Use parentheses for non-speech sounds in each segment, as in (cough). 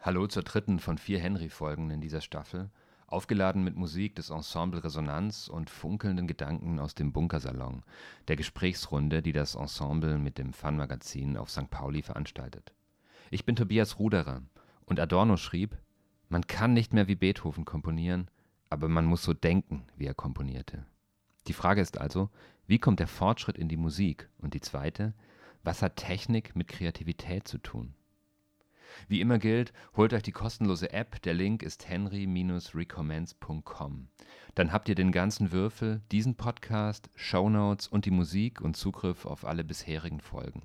Hallo zur dritten von vier Henry-Folgen in dieser Staffel, aufgeladen mit Musik des Ensemble Resonanz und funkelnden Gedanken aus dem Bunkersalon, der Gesprächsrunde, die das Ensemble mit dem Fun-Magazin auf St. Pauli veranstaltet. Ich bin Tobias Ruderer und Adorno schrieb, man kann nicht mehr wie Beethoven komponieren, aber man muss so denken, wie er komponierte. Die Frage ist also, wie kommt der Fortschritt in die Musik? Und die zweite, was hat Technik mit Kreativität zu tun? Wie immer gilt, holt euch die kostenlose App, der Link ist henry-recommends.com. Dann habt ihr den ganzen Würfel, diesen Podcast, Shownotes und die Musik und Zugriff auf alle bisherigen Folgen.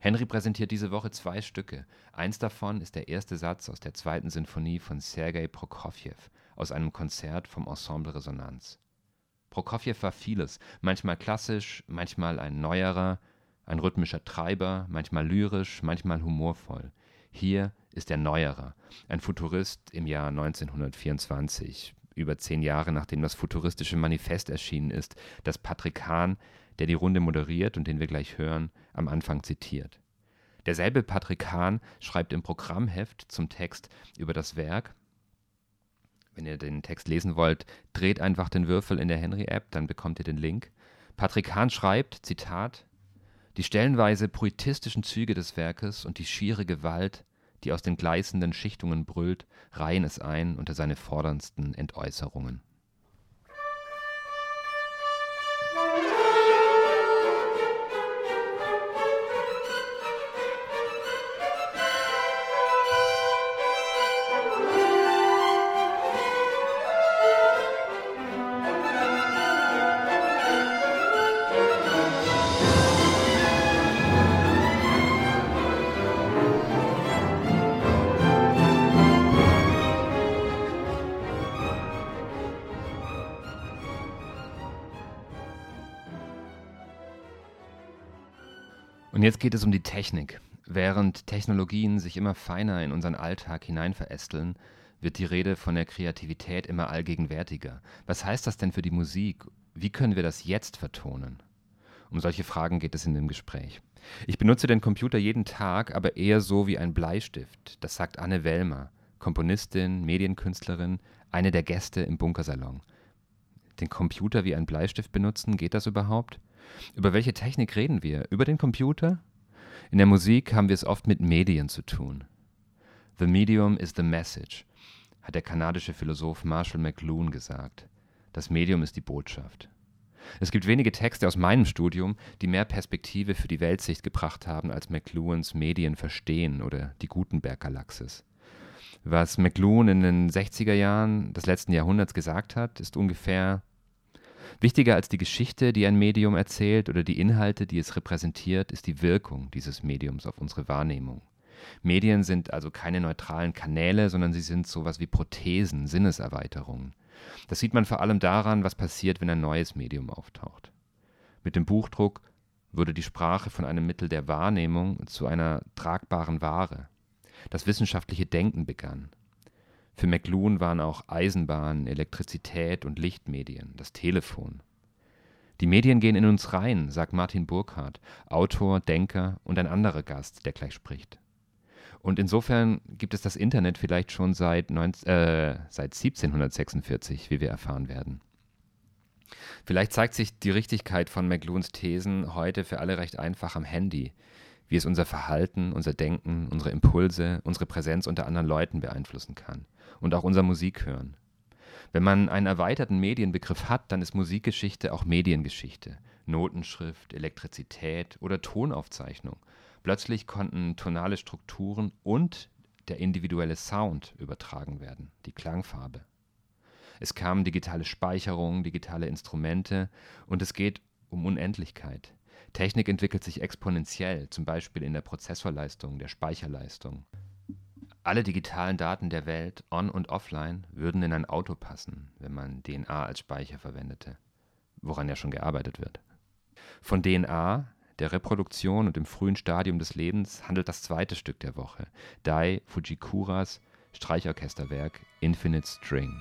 Henry präsentiert diese Woche zwei Stücke. Eins davon ist der erste Satz aus der zweiten Sinfonie von Sergei Prokofjew aus einem Konzert vom Ensemble Resonanz. Prokofjew war vieles, manchmal klassisch, manchmal ein neuerer, ein rhythmischer Treiber, manchmal lyrisch, manchmal humorvoll. Hier ist er Neuerer, ein Futurist im Jahr 1924, über zehn Jahre nachdem das futuristische Manifest erschienen ist, das Patrick Hahn, der die Runde moderiert und den wir gleich hören, am Anfang zitiert. Derselbe Patrick Hahn schreibt im Programmheft zum Text über das Werk wenn ihr den Text lesen wollt, dreht einfach den Würfel in der Henry-App, dann bekommt ihr den Link. Patrick Hahn schreibt, Zitat, die stellenweise poetistischen Züge des Werkes und die schiere Gewalt, die aus den gleißenden Schichtungen brüllt, reihen es ein unter seine forderndsten Entäußerungen. Jetzt geht es um die Technik. Während Technologien sich immer feiner in unseren Alltag hinein verästeln, wird die Rede von der Kreativität immer allgegenwärtiger. Was heißt das denn für die Musik? Wie können wir das jetzt vertonen? Um solche Fragen geht es in dem Gespräch. Ich benutze den Computer jeden Tag, aber eher so wie ein Bleistift. Das sagt Anne Wellmer, Komponistin, Medienkünstlerin, eine der Gäste im Bunkersalon. Den Computer wie ein Bleistift benutzen, geht das überhaupt? Über welche Technik reden wir? Über den Computer? In der Musik haben wir es oft mit Medien zu tun. The medium is the message, hat der kanadische Philosoph Marshall McLuhan gesagt. Das Medium ist die Botschaft. Es gibt wenige Texte aus meinem Studium, die mehr Perspektive für die Weltsicht gebracht haben als McLuhans Medien verstehen oder die Gutenberg-Galaxis. Was McLuhan in den 60er Jahren des letzten Jahrhunderts gesagt hat, ist ungefähr Wichtiger als die Geschichte, die ein Medium erzählt oder die Inhalte, die es repräsentiert, ist die Wirkung dieses Mediums auf unsere Wahrnehmung. Medien sind also keine neutralen Kanäle, sondern sie sind sowas wie Prothesen, Sinneserweiterungen. Das sieht man vor allem daran, was passiert, wenn ein neues Medium auftaucht. Mit dem Buchdruck wurde die Sprache von einem Mittel der Wahrnehmung zu einer tragbaren Ware. Das wissenschaftliche Denken begann. Für McLuhan waren auch Eisenbahn, Elektrizität und Lichtmedien, das Telefon. Die Medien gehen in uns rein, sagt Martin Burkhardt, Autor, Denker und ein anderer Gast, der gleich spricht. Und insofern gibt es das Internet vielleicht schon seit, 19, äh, seit 1746, wie wir erfahren werden. Vielleicht zeigt sich die Richtigkeit von McLuhans Thesen heute für alle recht einfach am Handy, wie es unser Verhalten, unser Denken, unsere Impulse, unsere Präsenz unter anderen Leuten beeinflussen kann und auch unser Musikhören. Wenn man einen erweiterten Medienbegriff hat, dann ist Musikgeschichte auch Mediengeschichte. Notenschrift, Elektrizität oder Tonaufzeichnung. Plötzlich konnten tonale Strukturen und der individuelle Sound übertragen werden, die Klangfarbe. Es kamen digitale Speicherungen, digitale Instrumente und es geht um Unendlichkeit. Technik entwickelt sich exponentiell, zum Beispiel in der Prozessorleistung, der Speicherleistung. Alle digitalen Daten der Welt, on und offline, würden in ein Auto passen, wenn man DNA als Speicher verwendete, woran ja schon gearbeitet wird. Von DNA, der Reproduktion und dem frühen Stadium des Lebens handelt das zweite Stück der Woche, Dai Fujikuras Streichorchesterwerk Infinite String.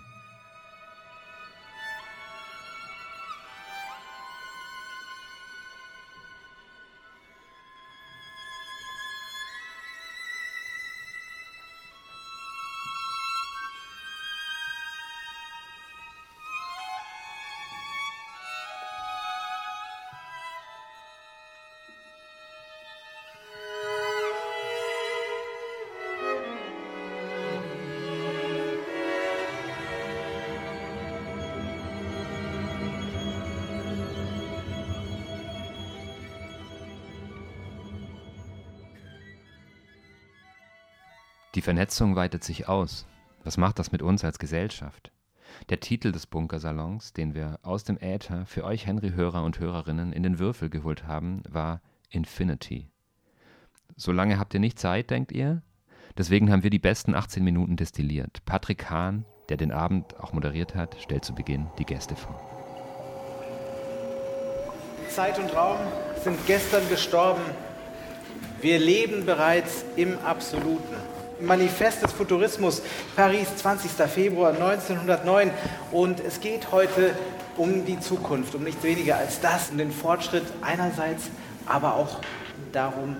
Die Vernetzung weitet sich aus. Was macht das mit uns als Gesellschaft? Der Titel des Bunkersalons, den wir aus dem Äther für euch Henry-Hörer und Hörerinnen in den Würfel geholt haben, war Infinity. So lange habt ihr nicht Zeit, denkt ihr? Deswegen haben wir die besten 18 Minuten destilliert. Patrick Hahn, der den Abend auch moderiert hat, stellt zu Beginn die Gäste vor. Zeit und Raum sind gestern gestorben. Wir leben bereits im Absoluten. Manifest des Futurismus, Paris, 20. Februar 1909. Und es geht heute um die Zukunft, um nichts weniger als das, um den Fortschritt einerseits, aber auch darum,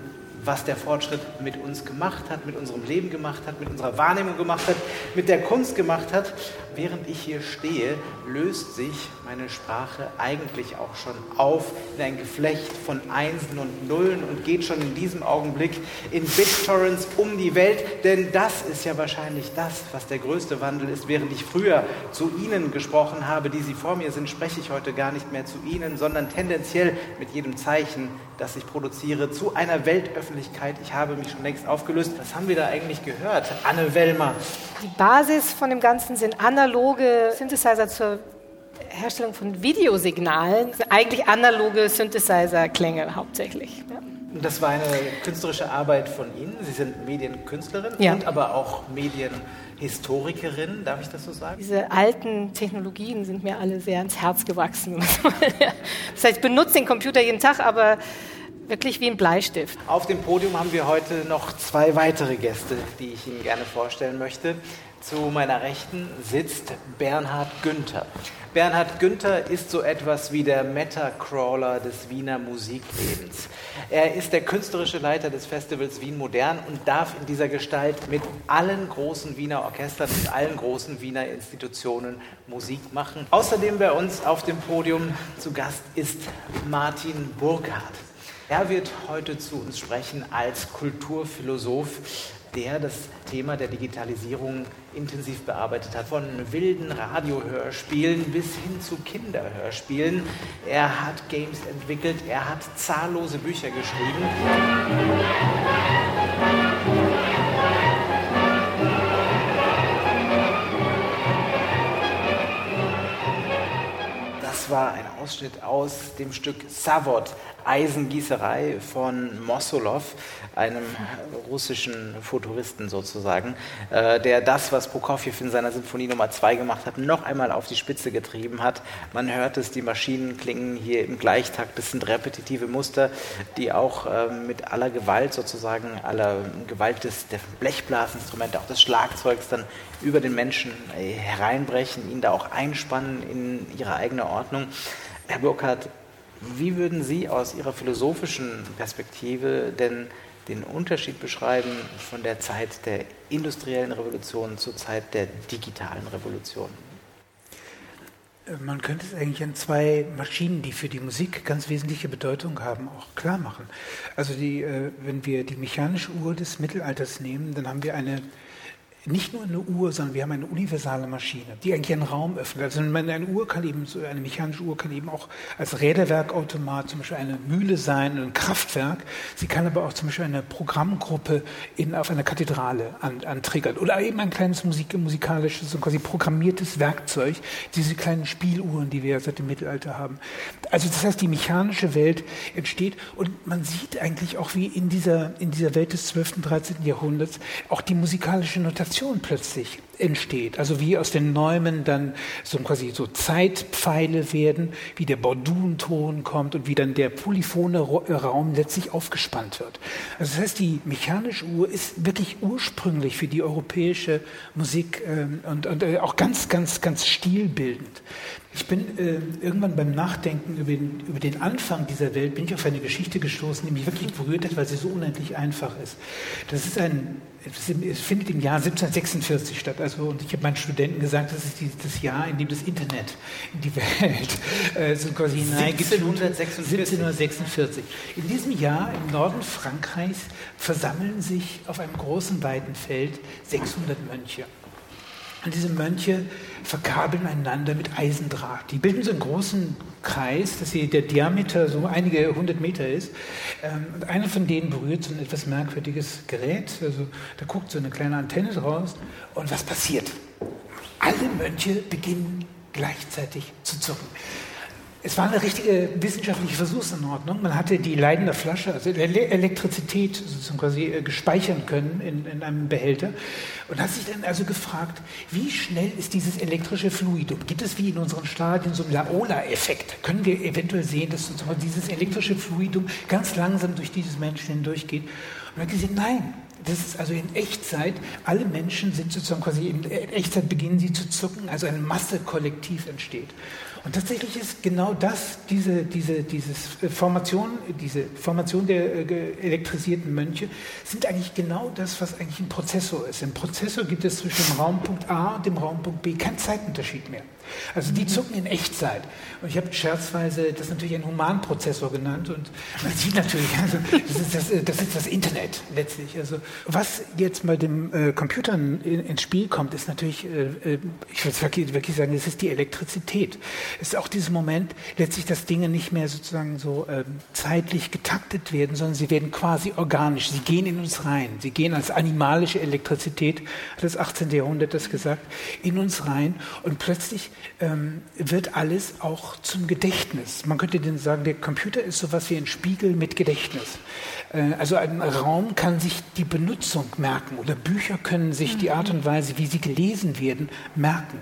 was der Fortschritt mit uns gemacht hat, mit unserem Leben gemacht hat, mit unserer Wahrnehmung gemacht hat, mit der Kunst gemacht hat. Während ich hier stehe, löst sich meine Sprache eigentlich auch schon auf in ein Geflecht von Einsen und Nullen und geht schon in diesem Augenblick in BitTorrents um die Welt. Denn das ist ja wahrscheinlich das, was der größte Wandel ist. Während ich früher zu Ihnen gesprochen habe, die Sie vor mir sind, spreche ich heute gar nicht mehr zu Ihnen, sondern tendenziell mit jedem Zeichen, das ich produziere, zu einer Weltöffentlichkeit. Ich habe mich schon längst aufgelöst. Was haben wir da eigentlich gehört? Anne Wellmer. Die Basis von dem Ganzen sind analoge Synthesizer zur Herstellung von Videosignalen. Eigentlich analoge Synthesizer-Klänge hauptsächlich. Ja. Das war eine künstlerische Arbeit von Ihnen. Sie sind Medienkünstlerin ja. und aber auch Medienhistorikerin, darf ich das so sagen? Diese alten Technologien sind mir alle sehr ans Herz gewachsen. (laughs) Das heißt, ich benutze den Computer jeden Tag, aber wirklich wie ein Bleistift. Auf dem Podium haben wir heute noch zwei weitere Gäste, die ich Ihnen gerne vorstellen möchte. Zu meiner Rechten sitzt Bernhard Günther. Bernhard Günther ist so etwas wie der Meta-Crawler des Wiener Musiklebens. Er ist der künstlerische Leiter des Festivals Wien Modern und darf in dieser Gestalt mit allen großen Wiener Orchestern, mit allen großen Wiener Institutionen Musik machen. Außerdem bei uns auf dem Podium zu Gast ist Martin Burkhardt. Er wird heute zu uns sprechen als Kulturphilosoph, der das Thema der Digitalisierung intensiv bearbeitet hat. Von wilden Radiohörspielen bis hin zu Kinderhörspielen. Er hat Games entwickelt, er hat zahllose Bücher geschrieben. Das war ein Ausschnitt aus dem Stück Savot, Eisengießerei von Mossolov, einem russischen Futuristen sozusagen, äh, der das, was Prokofjew in seiner Sinfonie Nummer 2 gemacht hat, noch einmal auf die Spitze getrieben hat. Man hört es, die Maschinen klingen hier im Gleichtakt. Das sind repetitive Muster, die auch äh, mit aller Gewalt sozusagen, aller Gewalt des, der Blechblasinstrumente, auch des Schlagzeugs dann über den Menschen äh, hereinbrechen, ihn da auch einspannen in ihre eigene Ordnung. Herr Burkhardt, wie würden Sie aus Ihrer philosophischen Perspektive denn den Unterschied beschreiben von der Zeit der industriellen Revolution zur Zeit der digitalen Revolution? Man könnte es eigentlich an zwei Maschinen, die für die Musik ganz wesentliche Bedeutung haben, auch klar machen. Also die, äh, wenn wir die mechanische Uhr des Mittelalters nehmen, dann haben wir eine nicht nur eine Uhr, sondern wir haben eine universale Maschine, die eigentlich einen Raum öffnet. Also eine Uhr kann eben, eine mechanische Uhr kann eben auch als Räderwerkautomat zum Beispiel eine Mühle sein, ein Kraftwerk. Sie kann aber auch zum Beispiel eine Programmgruppe in, auf einer Kathedrale an, antriggern. Oder eben ein kleines Musik, musikalisches, so quasi programmiertes Werkzeug, diese kleinen Spieluhren, die wir seit dem Mittelalter haben. Also das heißt, die mechanische Welt entsteht und man sieht eigentlich auch, wie in dieser, in dieser Welt des 12. und 13. Jahrhunderts auch die musikalische Notation Kommunikation plötzlich entsteht. Also wie aus den Neumen dann so quasi so Zeitpfeile werden, wie der Bordunton kommt und wie dann der polyphone Raum letztlich aufgespannt wird. Also das heißt, die mechanische Uhr ist wirklich ursprünglich für die europäische Musik ähm, und, und äh, auch ganz, ganz, ganz stilbildend. Ich bin äh, irgendwann beim Nachdenken über den, über den, Anfang dieser Welt, bin ich auf eine Geschichte gestoßen, die mich wirklich berührt hat, weil sie so unendlich einfach ist. Das ist ein, es findet im Jahr 1746 statt. Also, und ich habe meinen Studenten gesagt, das ist das Jahr, in dem das Internet in die Welt äh, so quasi 1746. 1746. In diesem Jahr im Norden Frankreichs versammeln sich auf einem großen, weiten Feld 600 Mönche. Und diese Mönche verkabeln einander mit Eisendraht. Die bilden so einen großen Kreis, dass der Diameter so einige hundert Meter ist. Ähm, und einer von denen berührt so ein etwas merkwürdiges Gerät. Also da guckt so eine kleine Antenne draus. Und was passiert? Alle Mönche beginnen gleichzeitig zu zucken. Es war eine richtige wissenschaftliche Versuchsanordnung. Man hatte die leidende Flasche, also Elektrizität sozusagen quasi äh, gespeichern können in, in, einem Behälter und hat sich dann also gefragt, wie schnell ist dieses elektrische Fluidum? Gibt es wie in unseren Stadien so einen Laola-Effekt? Können wir eventuell sehen, dass sozusagen dieses elektrische Fluidum ganz langsam durch dieses Menschen hindurchgeht? Und hat gesehen, nein, das ist also in Echtzeit, alle Menschen sind sozusagen quasi in Echtzeit beginnen sie zu zucken, also ein Massekollektiv entsteht. Und tatsächlich ist genau das, diese, diese, dieses Formation, diese Formation der äh, elektrisierten Mönche, sind eigentlich genau das, was eigentlich ein Prozessor ist. Im Prozessor gibt es zwischen dem Raumpunkt A und dem Raumpunkt B keinen Zeitunterschied mehr. Also die zucken in Echtzeit. Und ich habe scherzweise das natürlich einen Humanprozessor genannt und (laughs) man sieht natürlich, also das, ist das, das ist das Internet letztlich. Also was jetzt bei den äh, Computern in, ins Spiel kommt, ist natürlich, äh, äh ich würde wirklich sagen, es ist die Elektrizität. Ist auch dieses Moment, letztlich, dass Dinge nicht mehr sozusagen so ähm, zeitlich getaktet werden, sondern sie werden quasi organisch. Sie gehen in uns rein. Sie gehen als animalische Elektrizität, hat das 18. Jahrhundert das gesagt, in uns rein und plötzlich ähm, wird alles auch zum Gedächtnis. Man könnte denn sagen, der Computer ist so etwas wie ein Spiegel mit Gedächtnis. Äh, also ein Raum kann sich die Benutzung merken oder Bücher können sich die Art und Weise, wie sie gelesen werden, merken.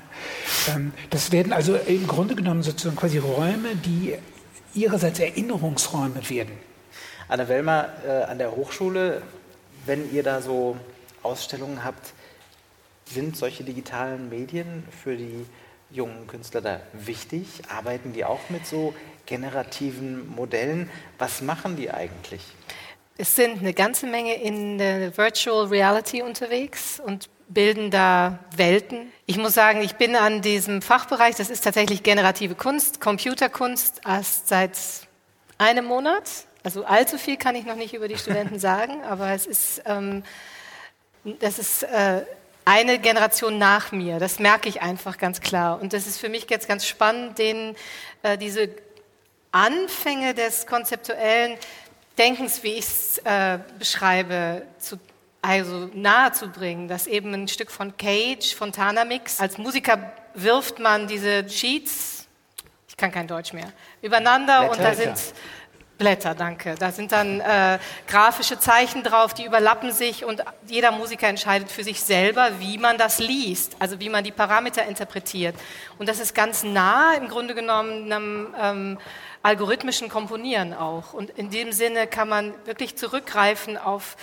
Ähm, das werden also im Grunde genommen sozusagen quasi Räume, die ihrerseits Erinnerungsräume werden. Anne Wellmer, äh, an der Hochschule, wenn ihr da so Ausstellungen habt, sind solche digitalen Medien für die jungen Künstler da wichtig? Arbeiten die auch mit so generativen Modellen? Was machen die eigentlich? Es sind eine ganze Menge in der Virtual Reality unterwegs und bilden da Welten. Ich muss sagen, ich bin an diesem Fachbereich, das ist tatsächlich generative Kunst, Computerkunst, erst seit einem Monat. Also allzu viel kann ich noch nicht über die Studenten (laughs) sagen, aber es ist, ähm, das ist äh, eine Generation nach mir. Das merke ich einfach ganz klar. Und das ist für mich jetzt ganz spannend, denen äh, diese Anfänge des konzeptuellen Denkens, wie ich es äh, beschreibe, zu, also nahezubringen, dass eben ein Stück von Cage, Fontana Mix, als Musiker wirft man diese Sheets, ich kann kein Deutsch mehr, übereinander und da sind Blätter, danke. Da sind dann äh, grafische Zeichen drauf, die überlappen sich und jeder Musiker entscheidet für sich selber, wie man das liest, also wie man die Parameter interpretiert. Und das ist ganz nah im Grunde genommen einem ähm, algorithmischen Komponieren auch. Und in dem Sinne kann man wirklich zurückgreifen auf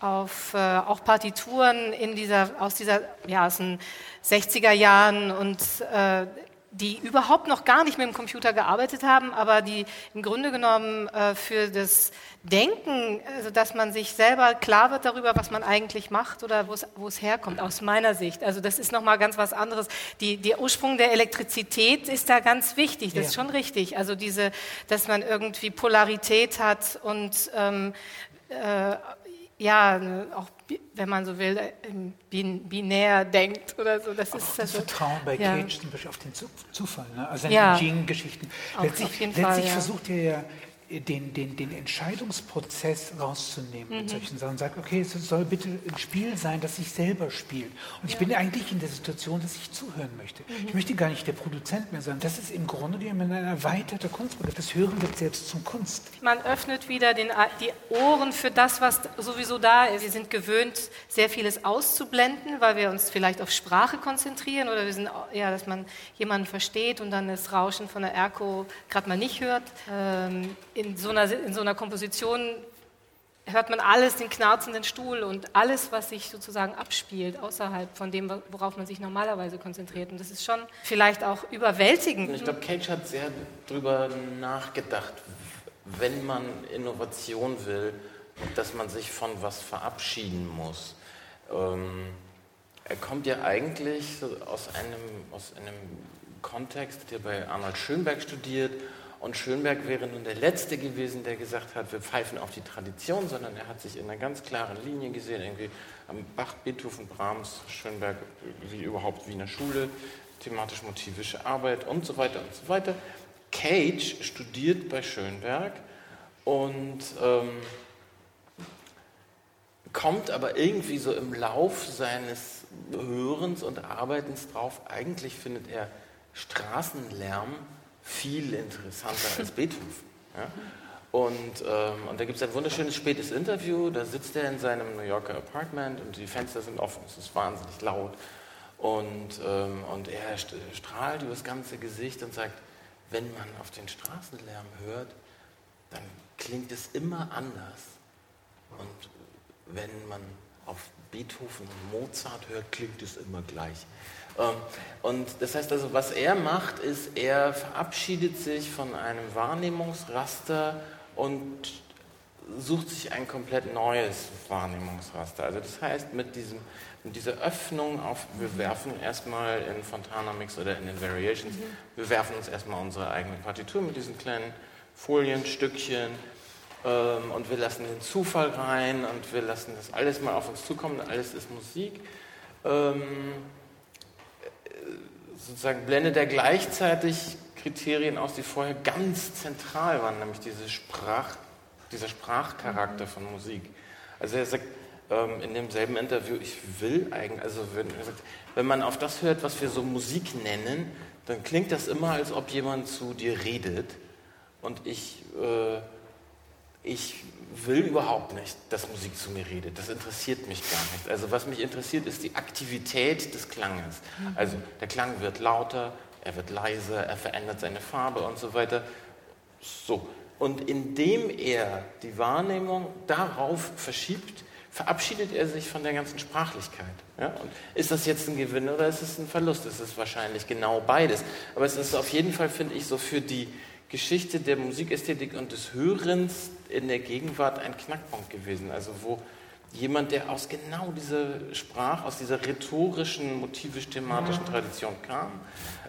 auf äh, auch Partituren in dieser, aus dieser, ja, aus den 60er Jahren und äh, die überhaupt noch gar nicht mit dem Computer gearbeitet haben, aber die im Grunde genommen äh, für das Denken, also dass man sich selber klar wird darüber, was man eigentlich macht oder wo es herkommt, aus meiner Sicht. Also das ist nochmal ganz was anderes. Die, der Ursprung der Elektrizität ist da ganz wichtig, das ja. ist schon richtig. Also diese, dass man irgendwie Polarität hat und ähm, äh, ja, auch wenn man so will, binär denkt oder so. Das ist das Vertrauen bei ja. Cage zum Beispiel auf den Zufall, ne? also ja. Gene-Geschichten. Letztlich, letztlich Fall, versucht er ja den, den, den Entscheidungsprozess rauszunehmen mhm. mit solchen Sachen. Sagt, okay, es soll bitte ein Spiel sein, das ich selber spiele. Und ich bin eigentlich in der Situation, dass ich zuhören möchte. Mhm. Ich möchte gar nicht der Produzent mehr sein. Das ist im Grunde genommen ein erweiterter Kunstprodukt. Das Hören wird selbst zum Kunst. Man öffnet wieder den, die Ohren für das, was sowieso da ist. Wir sind gewöhnt, sehr vieles auszublenden, weil wir uns vielleicht auf Sprache konzentrieren oder wir sind, ja, dass man jemanden versteht und dann das Rauschen von der Erko gerade mal nicht hört. Ähm, in so, einer, in so einer Komposition hört man alles, den knarzenden Stuhl und alles, was sich sozusagen abspielt, außerhalb von dem, worauf man sich normalerweise konzentriert. Und das ist schon vielleicht auch überwältigend. Ich glaube, Cage hat sehr darüber nachgedacht, wenn man Innovation will, dass man sich von was verabschieden muss. Ähm, er kommt ja eigentlich aus einem, aus einem Kontext, der bei Arnold Schönberg studiert Und Schönberg wäre nun der Letzte gewesen, der gesagt hat, wir pfeifen auf die Tradition, sondern er hat sich in einer ganz klaren Linie gesehen, irgendwie am Bach, Beethoven, Brahms, Schönberg, wie überhaupt Wiener Schule, thematisch-motivische Arbeit und so weiter und so weiter. Cage studiert bei Schönberg und ähm, kommt aber irgendwie so im Lauf seines Hörens und Arbeitens drauf, eigentlich findet er Straßenlärm viel interessanter als Beethoven. Ja? Und, ähm, und da gibt es ein wunderschönes spätes Interview, da sitzt er in seinem New Yorker Apartment und die Fenster sind offen, es ist wahnsinnig laut. Und, ähm, und er strahlt über das ganze Gesicht und sagt, wenn man auf den Straßenlärm hört, dann klingt es immer anders. Und wenn man auf Beethoven und Mozart hört, klingt es immer gleich. Ähm, und das heißt also, was er macht, ist, er verabschiedet sich von einem Wahrnehmungsraster und sucht sich ein komplett neues Wahrnehmungsraster. Also das heißt, mit, diesem, mit dieser Öffnung auf, wir werfen erstmal in Fontana Mix oder in den Variations, mhm. wir werfen uns erstmal unsere eigene Partitur mit diesen kleinen Folienstückchen ähm, und wir lassen den Zufall rein und wir lassen das alles mal auf uns zukommen, alles ist Musik. Ähm, sozusagen blendet er gleichzeitig Kriterien aus, die vorher ganz zentral waren, nämlich diese Sprach, dieser Sprachcharakter von Musik. Also er sagt ähm, in demselben Interview, ich will eigentlich, also wenn, sagt, wenn man auf das hört, was wir so Musik nennen, dann klingt das immer, als ob jemand zu dir redet und ich, äh, ich will überhaupt nicht, dass Musik zu mir redet. Das interessiert mich gar nicht. Also was mich interessiert, ist die Aktivität des Klanges. Also der Klang wird lauter, er wird leiser, er verändert seine Farbe und so weiter. So. Und indem er die Wahrnehmung darauf verschiebt, verabschiedet er sich von der ganzen Sprachlichkeit. Ja? Und ist das jetzt ein Gewinn oder ist es ein Verlust? Es ist wahrscheinlich genau beides. Aber es ist auf jeden Fall, finde ich, so für die Geschichte der Musikästhetik und des Hörens in der Gegenwart ein Knackpunkt gewesen. Also wo jemand, der aus genau dieser Sprache, aus dieser rhetorischen, motivisch-thematischen Tradition kam,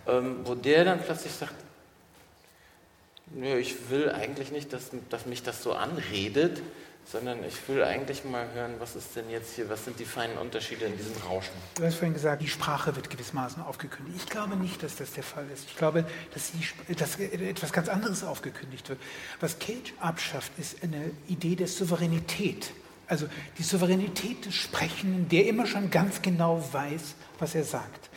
ähm, wo der dann plötzlich sagt, nö, ich will eigentlich nicht, dass, dass mich das so anredet, sondern ich will eigentlich mal hören, was ist denn jetzt hier, was sind die feinen Unterschiede in diesem Rauschen. Du hast vorhin gesagt, die Sprache wird gewissermaßen aufgekündigt. Ich glaube nicht, dass das der Fall ist. Ich glaube, dass, die, dass etwas ganz anderes aufgekündigt wird. Was Cage abschafft, ist eine Idee der Souveränität. Also die Souveränität des Sprechenden, der immer schon ganz genau weiß, was er sagt.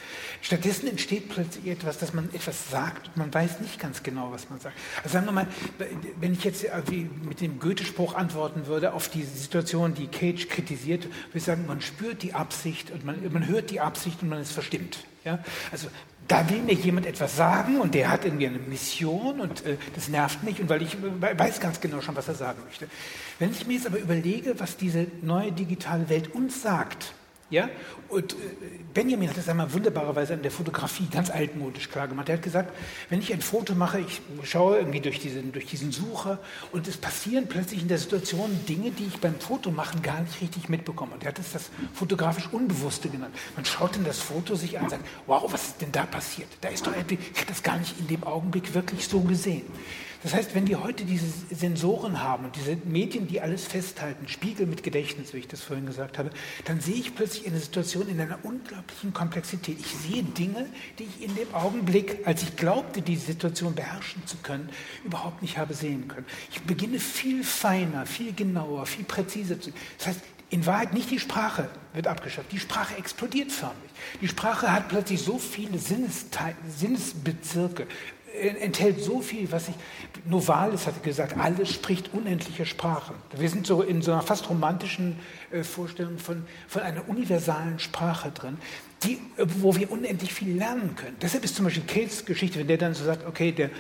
Stattdessen entsteht plötzlich etwas, dass man etwas sagt und man weiß nicht ganz genau, was man sagt. Also sagen wir mal, wenn ich jetzt mit dem Goethe-Spruch antworten würde auf die Situation, die Cage kritisiert, würde ich sagen, man spürt die Absicht und man, man hört die Absicht und man ist verstimmt. Ja? Also da will mir jemand etwas sagen und der hat irgendwie eine Mission und äh, das nervt mich und weil ich äh, weiß ganz genau schon, was er sagen möchte. Wenn ich mir jetzt aber überlege, was diese neue digitale Welt uns sagt, ja? Und äh, Benjamin hat das einmal wunderbarerweise an der Fotografie ganz altmodisch klar gemacht. Er hat gesagt, wenn ich ein Foto mache, ich schaue irgendwie durch diesen, durch diesen Sucher und es passieren plötzlich in der Situation Dinge, die ich beim Fotomachen gar nicht richtig mitbekomme. Und er hat es das fotografisch Unbewusste genannt. Man schaut in das Foto sich an und sagt, wow, was ist denn da passiert? Da ist doch etwas, ich habe das gar nicht in dem Augenblick wirklich so gesehen. Das heißt, wenn wir heute diese Sensoren haben und diese Medien, die alles festhalten, Spiegel mit Gedächtnis, wie ich das vorhin gesagt habe, dann sehe ich plötzlich eine Situation in einer unglaublichen Komplexität. Ich sehe Dinge, die ich in dem Augenblick, als ich glaubte, die Situation beherrschen zu können, überhaupt nicht habe sehen können. Ich beginne viel feiner, viel genauer, viel präziser zu. Das heißt, in Wahrheit nicht die Sprache wird abgeschafft. Die Sprache explodiert förmlich. Die Sprache hat plötzlich so viele Sinnesbezirke, enthält so viel, was ich, Novalis hat gesagt, alles spricht unendliche Sprachen. Wir sind so in so einer fast romantischen äh, Vorstellung von, von einer universalen Sprache drin, die, wo wir unendlich viel lernen können. Deshalb ist zum Beispiel Kates Geschichte, wenn der dann so sagt, okay, der,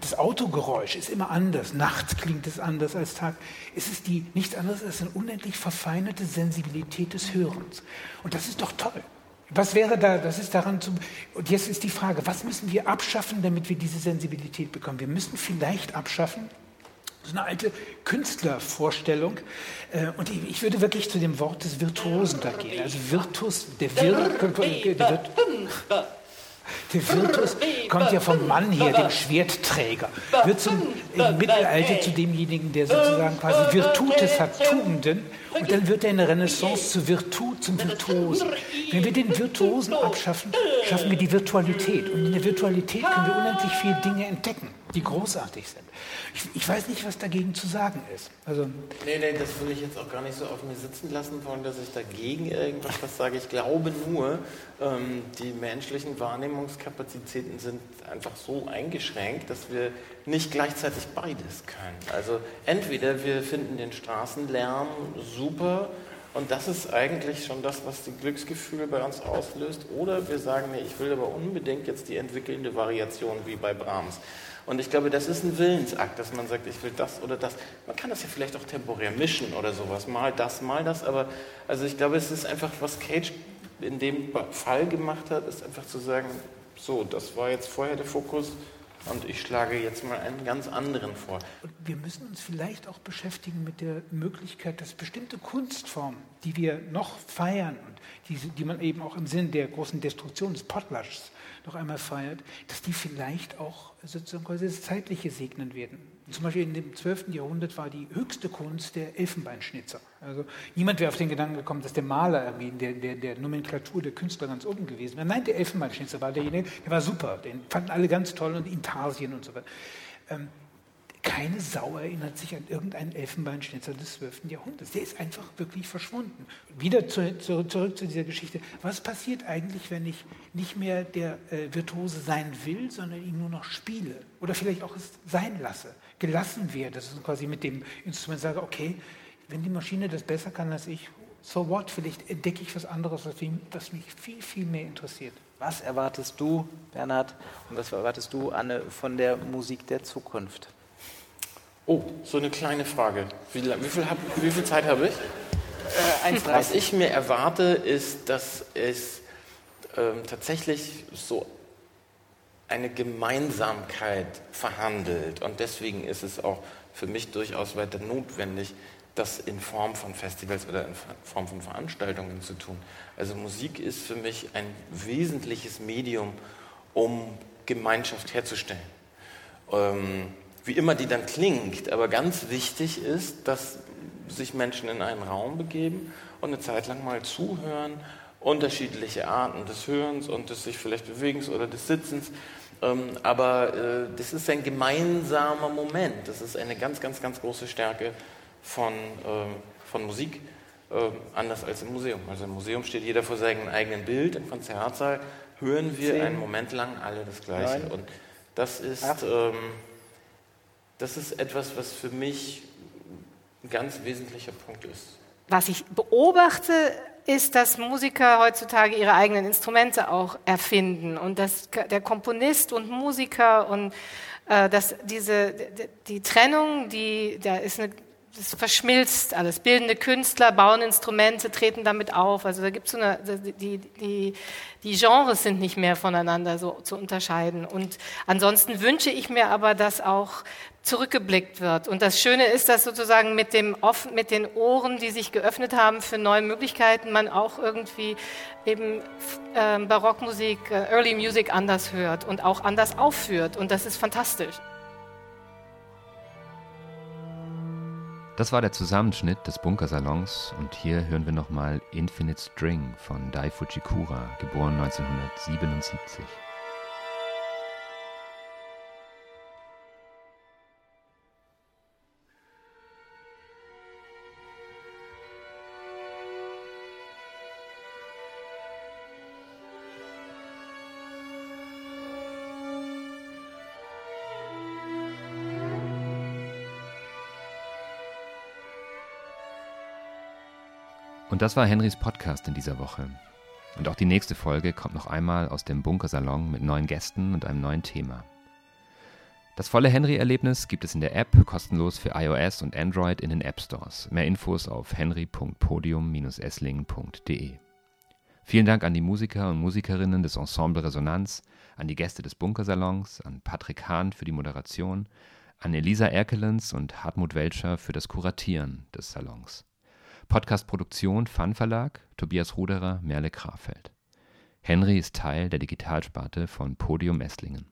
das Autogeräusch ist immer anders, nachts klingt es anders als Tag, es ist die, nichts anderes als eine unendlich verfeinerte Sensibilität des Hörens. Und das ist doch toll. Was wäre da, das ist daran zu, und jetzt ist die Frage, was müssen wir abschaffen, damit wir diese Sensibilität bekommen? Wir müssen vielleicht abschaffen, so eine alte Künstlervorstellung, äh, und ich, würde wirklich zu dem Wort des Virtuosen da gehen, also Virtus, der, Vir, der, Virt, Der Virtuos kommt ja vom Mann her, dem Schwertträger. Wird zum, im Mittelalter zu demjenigen, der sozusagen quasi Virtutes hat, Tugenden. Und dann wird er in der Renaissance zu Virtu, zum Virtuosen. Wenn wir den Virtuosen abschaffen, schaffen wir die Virtualität. Und in der Virtualität können wir unendlich viele Dinge entdecken, die großartig sind. Ich, ich, weiß nicht, was dagegen zu sagen ist. Also nee, nee, das will ich jetzt auch gar nicht so auf mir sitzen lassen wollen, dass ich dagegen irgendwas was sage. Ich glaube nur, ähm, die menschlichen Wahrnehmungskapazitäten sind einfach so eingeschränkt, dass wir nicht gleichzeitig beides können. Also entweder wir finden den Straßenlärm super und das ist eigentlich schon das, was die Glücksgefühle bei uns auslöst, oder wir sagen, nee, ich will aber unbedingt jetzt die entwickelnde Variation wie bei Brahms. Und ich glaube, das ist ein Willensakt, dass man sagt, ich will das oder das. Man kann das ja vielleicht auch temporär mischen oder sowas, mal das, mal das. Aber also ich glaube, es ist einfach, was Cage in dem Fall gemacht hat, ist einfach zu sagen, so, das war jetzt vorher der Fokus und ich schlage jetzt mal einen ganz anderen vor. Und wir müssen uns vielleicht auch beschäftigen mit der Möglichkeit, dass bestimmte Kunstformen, die wir noch feiern und die, die man eben auch im Sinn der großen Destruktion des Potlatchs noch einmal feiert, dass die vielleicht auch sozusagen das Zeitliche segnen werden. Zum Beispiel in dem 12. Jahrhundert war die höchste Kunst der Elfenbeinschnitzer. Also niemand wäre auf den Gedanken gekommen, dass der Maler irgendwie der, der, der Nomenklatur der Künstler ganz oben gewesen wäre. Nein, der Elfenbeinschnitzer war derjenige, der war super, den fanden alle ganz toll und Intarsien und so weiter. Keine Sau erinnert sich an irgendeinen Elfenbeinschnitzer des 12. Jahrhunderts. Der ist einfach wirklich verschwunden. Wieder zu, zu, zurück zu dieser Geschichte. Was passiert eigentlich, wenn ich nicht mehr der äh, Virtuose sein will, sondern ihn nur noch spiele? Oder vielleicht auch es sein lasse, gelassen werde. Das ist quasi mit dem Instrument sage, okay, wenn die Maschine das besser kann als ich, so what? Vielleicht entdecke ich was anderes, was mich viel, viel mehr interessiert. Was erwartest du, Bernhard, und was erwartest du, Anne, von der Musik der Zukunft? Oh, so eine kleine Frage. Wie, wie, viel, hab, wie viel, Zeit habe ich? Äh, Was ich mir erwarte, ist, dass es ähm, tatsächlich so eine Gemeinsamkeit verhandelt. Und deswegen ist es auch für mich durchaus weiter notwendig, das in Form von Festivals oder in Form von Veranstaltungen zu tun. Also Musik ist für mich ein wesentliches Medium, um Gemeinschaft herzustellen. Ähm, wie immer die dann klingt. Aber ganz wichtig ist, dass sich Menschen in einen Raum begeben und eine Zeit lang mal zuhören, unterschiedliche Arten des Hörens und des sich vielleicht Bewegens oder des Sitzens. Ähm, aber äh, das ist ein gemeinsamer Moment. Das ist eine ganz, ganz, ganz große Stärke von, äh, von Musik, äh, anders als im Museum. Also im Museum steht jeder vor seinem eigenen Bild, im Konzertsaal hören wir Zehn. einen Moment lang alle das Gleiche. Nein. Und das ist das ist etwas, was für mich ein ganz wesentlicher Punkt ist. Was ich beobachte, ist, dass Musiker heutzutage ihre eigenen Instrumente auch erfinden und dass der Komponist und Musiker und äh, dass diese die, die Trennung, die da ist eine das verschmilzt alles. Bildende Künstler bauen Instrumente, treten damit auf. Also da gibt es so eine, die, die, die Genres sind nicht mehr voneinander so zu unterscheiden. Und ansonsten wünsche ich mir aber, dass auch zurückgeblickt wird. Und das Schöne ist, dass sozusagen mit, dem, mit den Ohren, die sich geöffnet haben für neue Möglichkeiten, man auch irgendwie eben äh, Barockmusik, äh, Early Music anders hört und auch anders aufführt. Und das ist fantastisch. Das war der Zusammenschnitt des Bunkersalons und hier hören wir nochmal Infinite String von Dai Fujikura, geboren 1977. Und das war Henrys Podcast in dieser Woche. Und auch die nächste Folge kommt noch einmal aus dem Bunkersalon mit neuen Gästen und einem neuen Thema. Das volle Henry-Erlebnis gibt es in der App kostenlos für iOS und Android in den App Stores. Mehr Infos auf henry.podium-esslingen.de. Vielen Dank an die Musiker und Musikerinnen des Ensemble Resonanz, an die Gäste des Bunkersalons, an Patrick Hahn für die Moderation, an Elisa Erkelens und Hartmut Welcher für das Kuratieren des Salons. Podcast-Produktion Fun Verlag, Tobias Ruderer, Merle Krafeld. Henry ist Teil der Digitalsparte von Podium Esslingen.